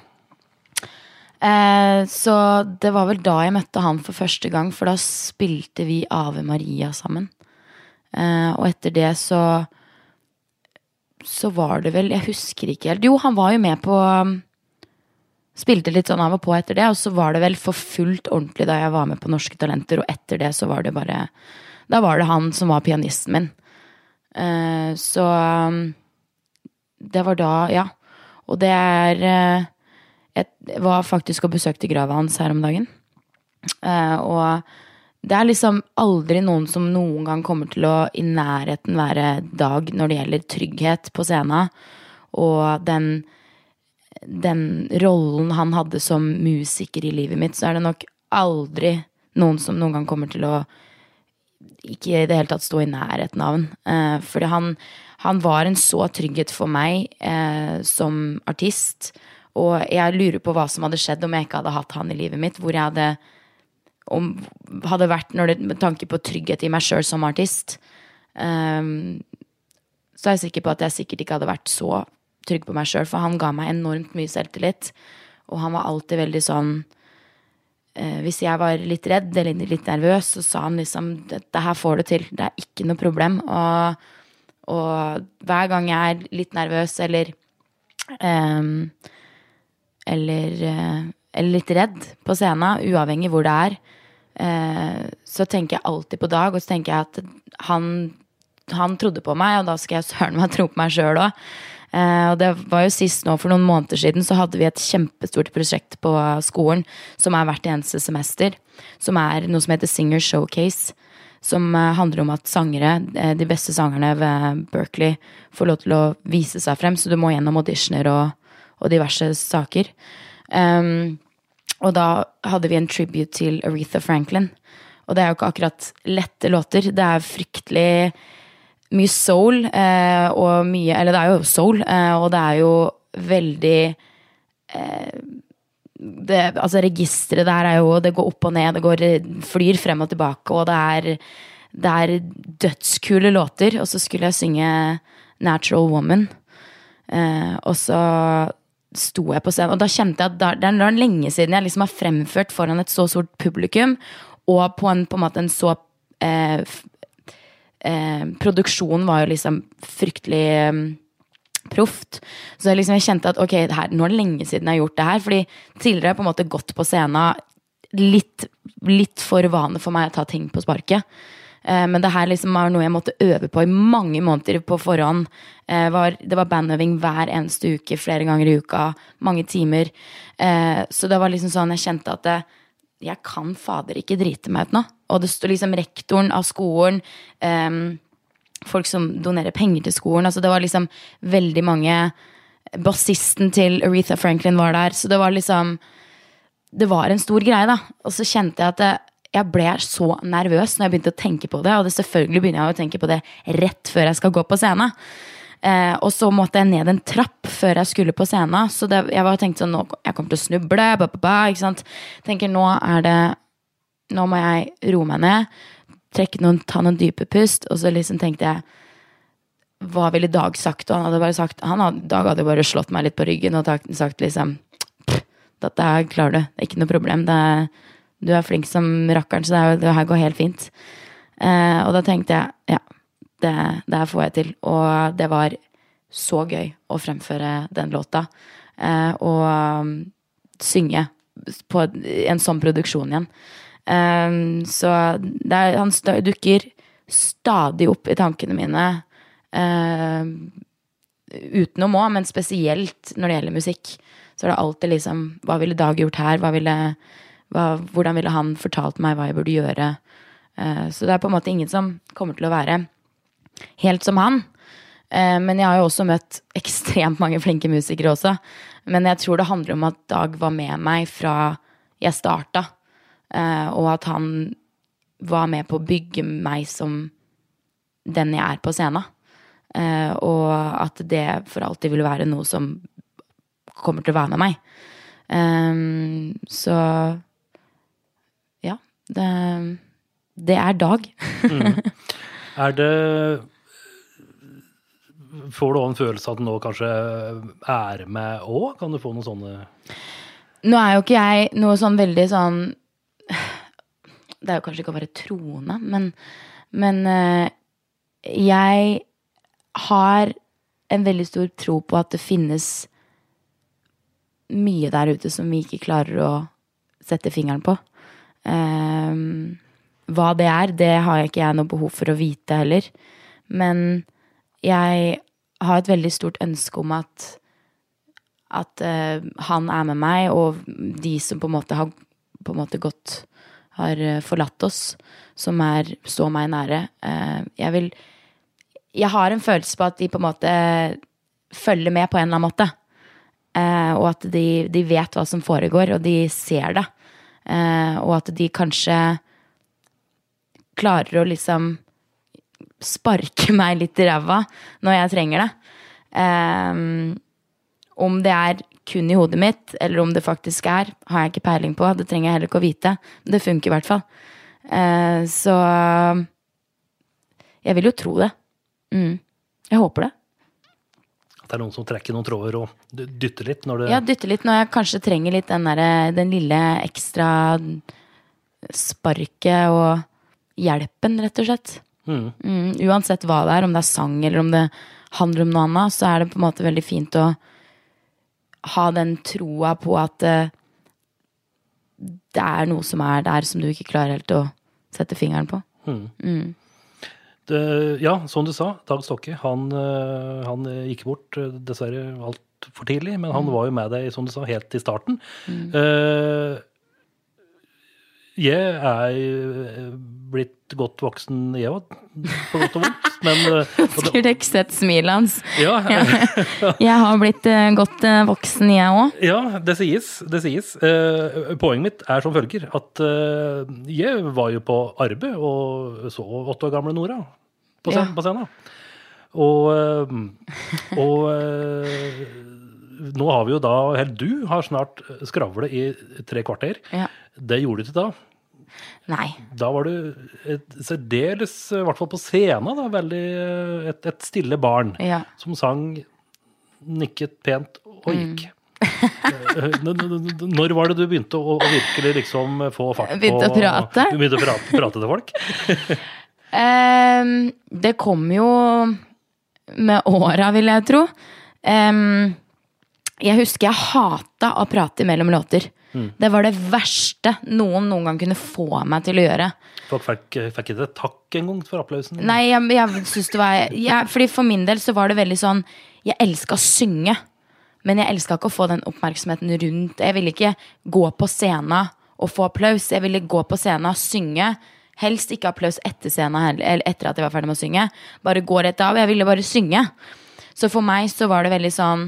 Eh, så det var vel da jeg møtte han for første gang, for da spilte vi Ave Maria sammen. Eh, og etter det så Så var det vel Jeg husker ikke helt. Jo, han var jo med på um, Spilte litt sånn av og på etter det, og så var det vel for fullt ordentlig da jeg var med på Norske Talenter, og etter det så var det bare Da var det han som var pianisten min. Eh, så um, det var da, ja. Og det er eh, Jeg var faktisk og besøkte grava hans her om dagen. Eh, og det er liksom aldri noen som noen gang kommer til å i nærheten være Dag når det gjelder trygghet på scenen. Og den, den rollen han hadde som musiker i livet mitt, så er det nok aldri noen som noen gang kommer til å ikke i det hele tatt stå i nærheten av han. Eh, fordi han, han var en så trygghet for meg eh, som artist. Og jeg lurer på hva som hadde skjedd om jeg ikke hadde hatt han i livet mitt. Hvor jeg hadde, om, hadde vært det, med tanke på trygghet i meg sjøl som artist. Um, så er jeg sikker på at jeg sikkert ikke hadde vært så trygg på meg sjøl. For han ga meg enormt mye selvtillit. Og han var alltid veldig sånn eh, hvis jeg var litt redd eller litt nervøs, så sa han liksom dette her får du til, det er ikke noe problem. Og, og hver gang jeg er litt nervøs eller um, eller, eh, eller litt redd på scenen, uavhengig hvor det er, uh, så tenker jeg alltid på Dag, og så tenker jeg at han han trodde på meg, og da skal jeg søren meg tro på meg sjøl òg. Uh, og det var jo sist nå, for noen måneder siden, så hadde vi et kjempestort prosjekt på skolen som er hvert eneste semester. Som er noe som heter Singer Showcase. Som eh, handler om at sangere, eh, de beste sangerne ved Berkeley, får lov til å vise seg frem. Så du må gjennom auditioner og, og diverse saker. Um, og da hadde vi en tribute til Aretha Franklin. Og det er jo ikke akkurat lette låter. Det er fryktelig mye soul, eh, og mye Eller det er jo soul, eh, og det er jo veldig eh, det, Altså, registeret der er jo Det går opp og ned, det går, flyr frem og tilbake, og det er det er dødskule låter, og så skulle jeg synge Natural Woman. Eh, og så sto jeg på scenen, og da kjente jeg at da, det er lenge siden jeg liksom har fremført foran et så stort publikum, og på en, på en måte en så eh, eh, Produksjonen var jo liksom fryktelig eh, proft. Så jeg, liksom, jeg kjente at ok, her, nå er det lenge siden jeg har gjort det her. Fordi tidligere har jeg på en måte gått på scenen litt, litt for vane for meg å ta ting på sparket. Eh, men det her liksom var noe jeg måtte øve på i mange måneder på forhånd. Eh, det var bandøving hver eneste uke, flere ganger i uka. Mange timer. Eh, så det var liksom sånn jeg kjente at det, jeg kan fader ikke drite meg ut nå. Og det sto liksom rektoren av skolen, folk som donerer penger til skolen. Altså det var liksom veldig mange Bassisten til Aretha Franklin var der. Så det var liksom Det var en stor greie, da. Og så kjente jeg at det, jeg ble så nervøs når jeg begynte å tenke på det. Og det selvfølgelig begynner jeg å tenke på det rett før jeg skal gå på scenen. Eh, og så måtte jeg ned en trapp før jeg skulle på scenen. Så det, jeg var tenkt sånn nå, Jeg kommer til å snuble. Ba, ba, ba? Tenker nå er det Nå må jeg roe meg ned. Trekke noen, ta noen dype pust. Og så liksom tenkte jeg Hva ville Dag sagt? Og han hadde bare sagt han hadde, Dag hadde bare slått meg litt på ryggen og sagt liksom Dette her klarer du. Det er ikke noe problem. Er du er flink som rakkeren, så det, er, det her går helt fint. Eh, og da tenkte jeg ja, det, det, her får jeg til. Og det var så gøy å fremføre den låta. Eh, og um, synge på en sånn produksjon igjen. Eh, så er, han dukker stadig opp i tankene mine. Uten utenom òg, men spesielt når det gjelder musikk. Så er det alltid liksom Hva ville Dag gjort her? Hva ville hva, hvordan ville han fortalt meg hva jeg burde gjøre? Uh, så det er på en måte ingen som kommer til å være helt som han. Uh, men jeg har jo også møtt ekstremt mange flinke musikere også. Men jeg tror det handler om at Dag var med meg fra jeg starta. Uh, og at han var med på å bygge meg som den jeg er på scenen. og at det for alltid vil være noe som kommer til å være med meg. Um, så det, det er Dag. mm. Er det Får du òg en følelse av at nå kanskje er med òg? Kan du få noen sånne Nå er jo ikke jeg noe sånn veldig sånn Det er jo kanskje ikke å være troende, men, men uh, jeg har en veldig stor tro på at det finnes mye der ute som vi ikke klarer å sette fingeren på. Um, hva det er, det har ikke jeg noe behov for å vite heller. Men jeg har et veldig stort ønske om at at uh, han er med meg, og de som på en måte har på en måte gått Har uh, forlatt oss, som er så meg nære. Uh, jeg vil Jeg har en følelse på at de på en måte følger med på en eller annen måte. og at de, de vet hva som foregår, og de ser det. Eh, og at de kanskje klarer å liksom sparke meg litt i ræva når jeg trenger det. Eh, om det er kun i hodet mitt, eller om det faktisk er, har jeg ikke peiling på. Det trenger jeg heller ikke å vite. Men Det funker i hvert fall. Eh, så jeg vil jo tro det. Mm. Jeg håper det. At det er noen som trekker noen tråder og dytter litt? Når det ja, dytter litt når jeg kanskje trenger litt den, der, den lille ekstra sparket og hjelpen, rett og slett. Mm. Mm, uansett hva det er, om det er sang eller om det handler om noe annet, så er det på en måte veldig fint å ha den troa på at uh, det er noe som er der som du ikke klarer helt å sette fingeren på. Mm. mm. Det, ja, som du sa, Dag Stokke, han, eh, han gikk bort eh, dessverre altfor tidlig, men han var jo med deg, som du sa, helt i starten. Eh, jeg er eh, blitt godt voksen, jeg òg, på godt og vondt. Men eh, ikke sett smilet hans. ja, Jeg har blitt eh, godt voksen, jeg òg. Ja, det sies. Det sies. Poenget mitt er som følger at jeg var jo på arbeid og så åtte år gamle Nora på, scenen. Ja. Og, og nå har vi jo da eller du har snart skravlet i tre kvarter. Ja. Det gjorde du ikke da. Nei. Da var du et særdeles, i hvert fall på scenen, da, veldig et, et stille barn Ja. som sang, nikket pent og Mm. gikk. N- Når var det du begynte å, å virkelig liksom få fart på Begynte å prate? Du begynte å prate, prate til folk? um, det kom jo med åra, vil jeg tro. Um, jeg husker jeg hata å prate mellom låter. Det var det verste noen noen gang kunne få meg til å gjøre. Folk fikk, fikk ikke takk engang for applausen. Nei, jeg, jeg synes det var jeg, Fordi For min del så var det veldig sånn Jeg elska å synge, men jeg elska ikke å få den oppmerksomheten rundt. Jeg ville ikke gå på scenen og få applaus. Jeg ville gå på scenen og synge. Helst ikke applaus etter scenen eller etter at jeg var ferdig med å synge. Bare gå rett av. Jeg ville bare synge. Så for meg så var det veldig sånn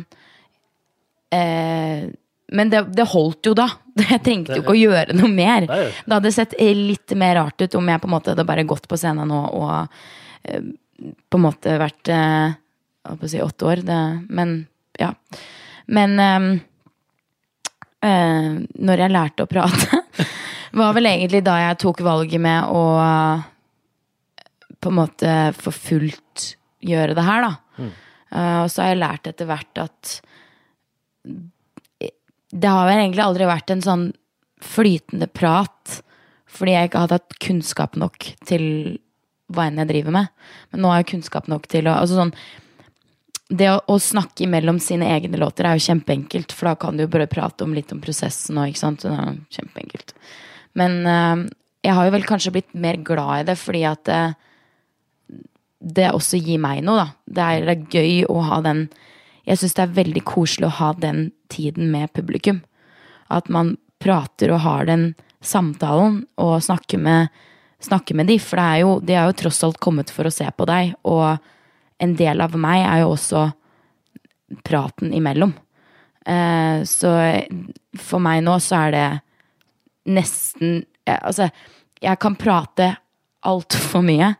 eh, Men det, det holdt jo da. Jeg trengte jo ikke å gjøre noe mer. Det hadde sett litt mer rart ut om jeg på en måte hadde bare gått på scenen nå og eh, på en måte vært Hva skal Jeg si åtte år. Det, men ja. Men eh, eh, når jeg lærte å prate, var vel egentlig da jeg tok valget med å eh, på en måte for fullt gjøre det her, da. Eh, og så har jeg lært etter hvert at det har vel egentlig aldri vært en sånn flytende prat, fordi jeg ikke har hatt kunnskap nok til hva enn jeg driver med. Men nå har jeg kunnskap nok til å altså sånn, Det å, å snakke imellom sine egne låter er jo kjempeenkelt, for da kan du jo bare prate om litt om prosessen og ikke sant. Det er kjempeenkelt. Men øh, jeg har jo vel kanskje blitt mer glad i det fordi at eh, det også gir meg noe, da. Det er, det er gøy å ha den Jeg syns det er veldig koselig å ha den tiden med publikum. At man prater og har den samtalen og snakker med, snakker med de. For det er jo, de har jo tross alt kommet for å se på deg, og en del av meg er jo også praten imellom. Eh, så for meg nå så er det nesten eh, Altså, jeg kan prate altfor mye.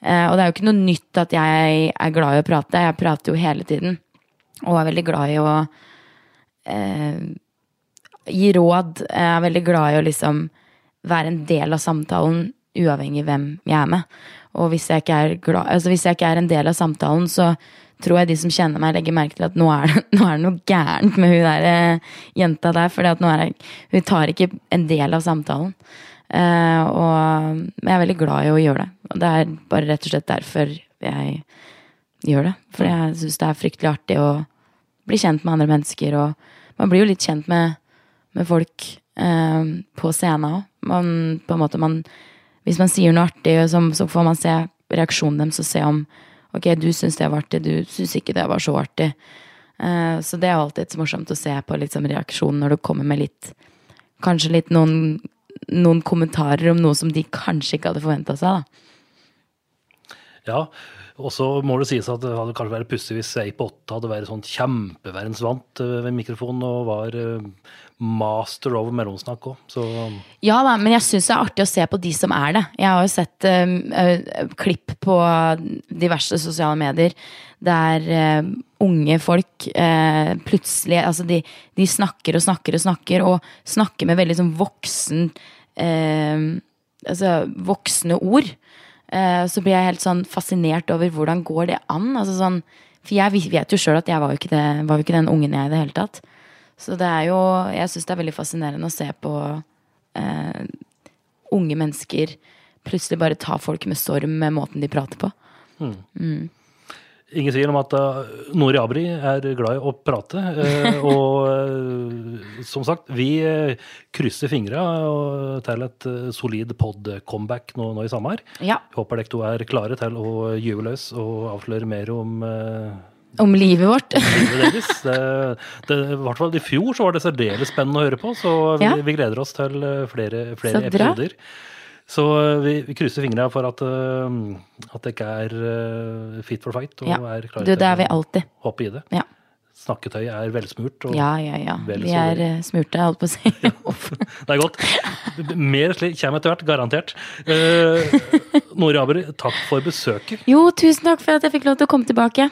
Eh, og det er jo ikke noe nytt at jeg er glad i å prate. Jeg prater jo hele tiden. Og er veldig glad i å eh, gi råd. Jeg er veldig glad i å liksom være en del av samtalen, uavhengig hvem jeg er med. Og hvis jeg glad, altså hvis jeg ikke er en del av samtalen, så tror jeg de som kjenner meg, legger merke til at nå er det, nå er det noe gærent med hun der eh, jenta der. For hun tar ikke en del av samtalen. Eh, og jeg er veldig glad i å gjøre det. Og det er bare rett og slett derfor jeg gjør det. For jeg syns det er fryktelig artig å bli kjent med andre mennesker. Og man blir jo litt kjent med, med folk eh, på scenen òg. Man, på en måte, man, hvis man sier noe artig, så, så får man se reaksjonen deres og se om ok, du syns det var artig, du syns ikke det var så artig. Eh, så det er alltid alltid morsomt å se på liksom, reaksjonen når du kommer med litt Kanskje litt noen, noen kommentarer om noe som de kanskje ikke hadde forventa seg. da. Ja, og så må det sies at det hadde kanskje vært pussig hvis jeg på åtte hadde vært sånn kjempeverdensvant eh, ved mikrofonen og var eh, master over mellomsnakk òg. Ja da, men jeg syns det er artig å se på de som er det. Jeg har jo sett eh, klipp på diverse sosiale medier der uh, unge folk uh, plutselig Altså, de, de snakker og snakker og snakker, og snakker med veldig sånn voksen Altså voksne ord. Eh, så blir jeg helt sånn fascinert over hvordan går det an. Altså sånn, for jeg vet jo sjøl at jeg var jo, ikke det, var jo ikke den ungen jeg i det hele tatt. Så det er jo Jeg syns det er veldig fascinerende å se på uh, unge mennesker plutselig bare ta folk med storm med måten de prater på. Ingen tvil om at uh, Nori Abri er glad i å prate. eh, og eh, som sagt, vi eh, krysser fingra til et eh, solid pod-comeback nå, nå i sommer. Ja. Håper dere to er klare til å gyve løs og avsløre mer om eh, Om livet vårt. Det, det, I hvert fall i fjor så var det særdeles spennende å høre på, så vi, Ja. vi gleder oss til eh, flere, flere episoder. Så eh, vi, vi krysser fingra for at, eh, at det ikke er eh, fit for fight. Og Ja. er klare Du, det er vi alltid. hoppe i det. Ja. Snakketøy er velsmurt. Og Ja, ja, ja. vel Vi er uh, eh, smurte, holdt på å si. Det er godt. Mer slik kommer etter hvert, garantert. Uh, Nore Aber, takk for besøket. Jo, tusen takk for at jeg fikk lov til å komme tilbake.